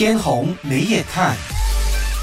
天虹没眼看，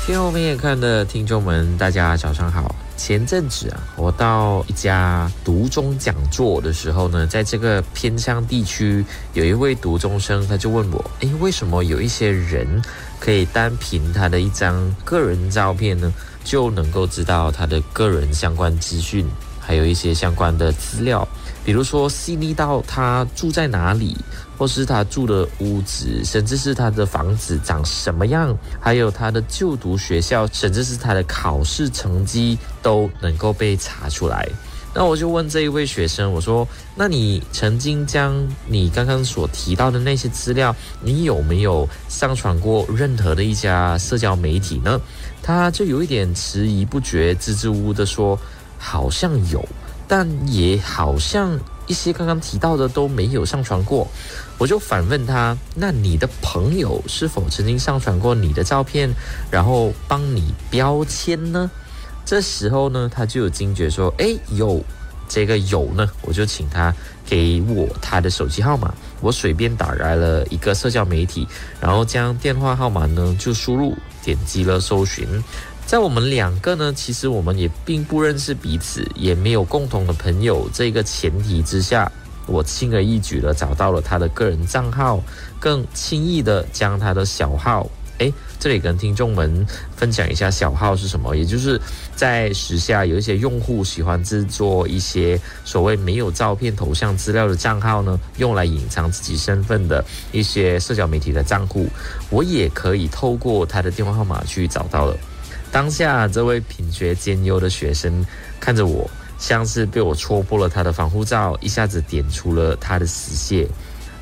天虹没眼看的听众们，大家早上好。前阵子啊，我到一家读中讲座的时候呢，在这个偏乡地区，有一位读中生，他就问我：诶，为什么有一些人可以单凭他的一张个人照片呢，就能够知道他的个人相关资讯，还有一些相关的资料？比如说细腻到他住在哪里，或是他住的屋子，甚至是他的房子长什么样，还有他的就读学校，甚至是他的考试成绩都能够被查出来。那我就问这一位学生，我说：“那你曾经将你刚刚所提到的那些资料，你有没有上传过任何的一家社交媒体呢？”他就有一点迟疑不决，支支吾吾的说：“好像有。”但也好像一些刚刚提到的都没有上传过，我就反问他：那你的朋友是否曾经上传过你的照片，然后帮你标签呢？这时候呢，他就有惊觉说：哎，有这个有呢，我就请他给我他的手机号码。我随便打开了一个社交媒体，然后将电话号码呢就输入，点击了搜寻。在我们两个呢，其实我们也并不认识彼此，也没有共同的朋友这个前提之下，我轻而易举的找到了他的个人账号，更轻易的将他的小号，诶，这里跟听众们分享一下小号是什么，也就是在时下有一些用户喜欢制作一些所谓没有照片、头像资料的账号呢，用来隐藏自己身份的一些社交媒体的账户，我也可以透过他的电话号码去找到了。当下这位品学兼优的学生看着我，像是被我戳破了他的防护罩，一下子点出了他的死穴。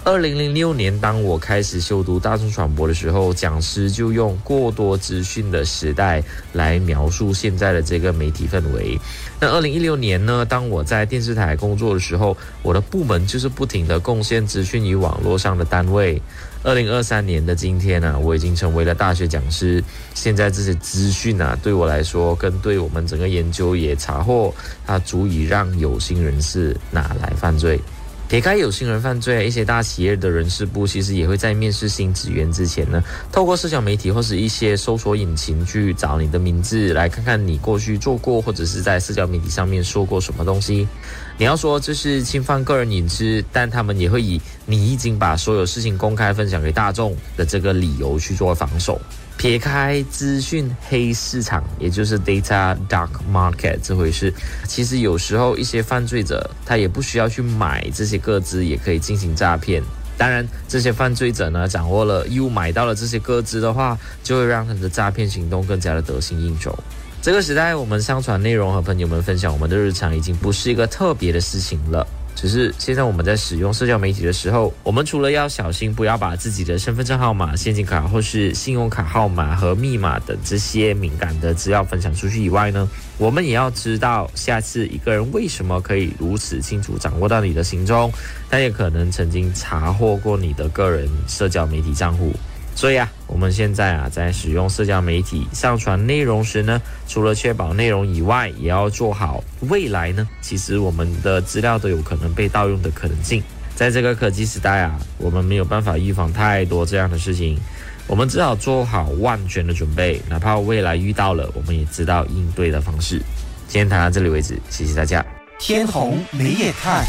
二零零六年，当我开始修读大众传播的时候，讲师就用过多资讯的时代来描述现在的这个媒体氛围。那二零一六年呢？当我在电视台工作的时候，我的部门就是不停的贡献资讯于网络上的单位。二零二三年的今天呢，我已经成为了大学讲师。现在这些资讯啊，对我来说，跟对我们整个研究也查获，它足以让有心人士拿来犯罪。撇开有心人犯罪，一些大企业的人事部其实也会在面试新职员之前呢，透过社交媒体或是一些搜索引擎去找你的名字，来看看你过去做过或者是在社交媒体上面说过什么东西。你要说这是侵犯个人隐私，但他们也会以你已经把所有事情公开分享给大众的这个理由去做防守。撇开资讯黑市场，也就是 data dark market 这回事，其实有时候一些犯罪者他也不需要去买这些个资，也可以进行诈骗。当然，这些犯罪者呢，掌握了又买到了这些个资的话，就会让他的诈骗行动更加的得心应手。这个时代，我们上传内容和朋友们分享我们的日常，已经不是一个特别的事情了。只是现在我们在使用社交媒体的时候，我们除了要小心不要把自己的身份证号码、现金卡或是信用卡号码和密码等这些敏感的资料分享出去以外呢，我们也要知道下次一个人为什么可以如此清楚掌握到你的行踪，他也可能曾经查获过你的个人社交媒体账户。所以啊，我们现在啊，在使用社交媒体上传内容时呢，除了确保内容以外，也要做好未来呢，其实我们的资料都有可能被盗用的可能性。在这个科技时代啊，我们没有办法预防太多这样的事情，我们只好做好万全的准备，哪怕未来遇到了，我们也知道应对的方式。今天谈到这里为止，谢谢大家。天虹没眼看。